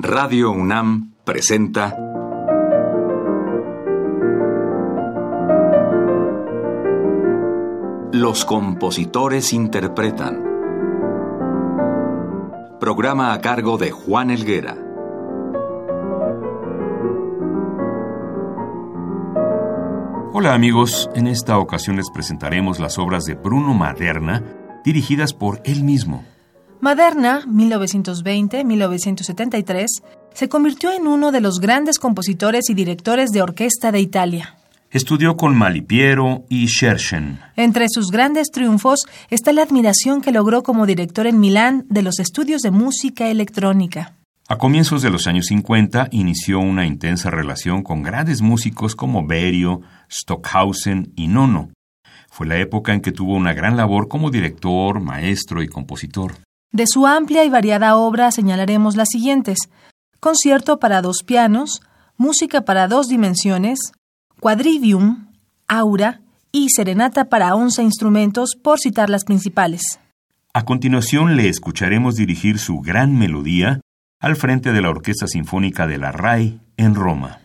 Radio UNAM presenta Los compositores interpretan. Programa a cargo de Juan Elguera. Hola amigos, en esta ocasión les presentaremos las obras de Bruno Maderna, dirigidas por él mismo. Maderna, 1920-1973, se convirtió en uno de los grandes compositores y directores de orquesta de Italia. Estudió con Malipiero y Scherchen. Entre sus grandes triunfos está la admiración que logró como director en Milán de los estudios de música electrónica. A comienzos de los años 50 inició una intensa relación con grandes músicos como Berio, Stockhausen y Nono. Fue la época en que tuvo una gran labor como director, maestro y compositor. De su amplia y variada obra señalaremos las siguientes: Concierto para dos pianos, Música para dos dimensiones, Quadrivium, Aura y Serenata para once instrumentos, por citar las principales. A continuación le escucharemos dirigir su gran melodía al frente de la Orquesta Sinfónica de la RAI en Roma.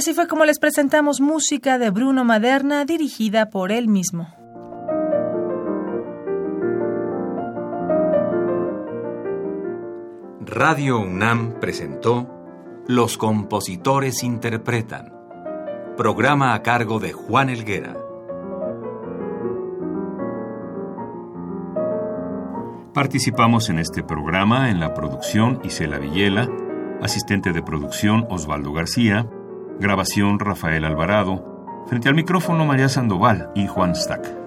Así fue como les presentamos música de Bruno Maderna dirigida por él mismo. Radio UNAM presentó Los compositores interpretan. Programa a cargo de Juan Elguera. Participamos en este programa en la producción Isela Villela, asistente de producción Osvaldo García, Grabación Rafael Alvarado. Frente al micrófono María Sandoval y Juan Stack.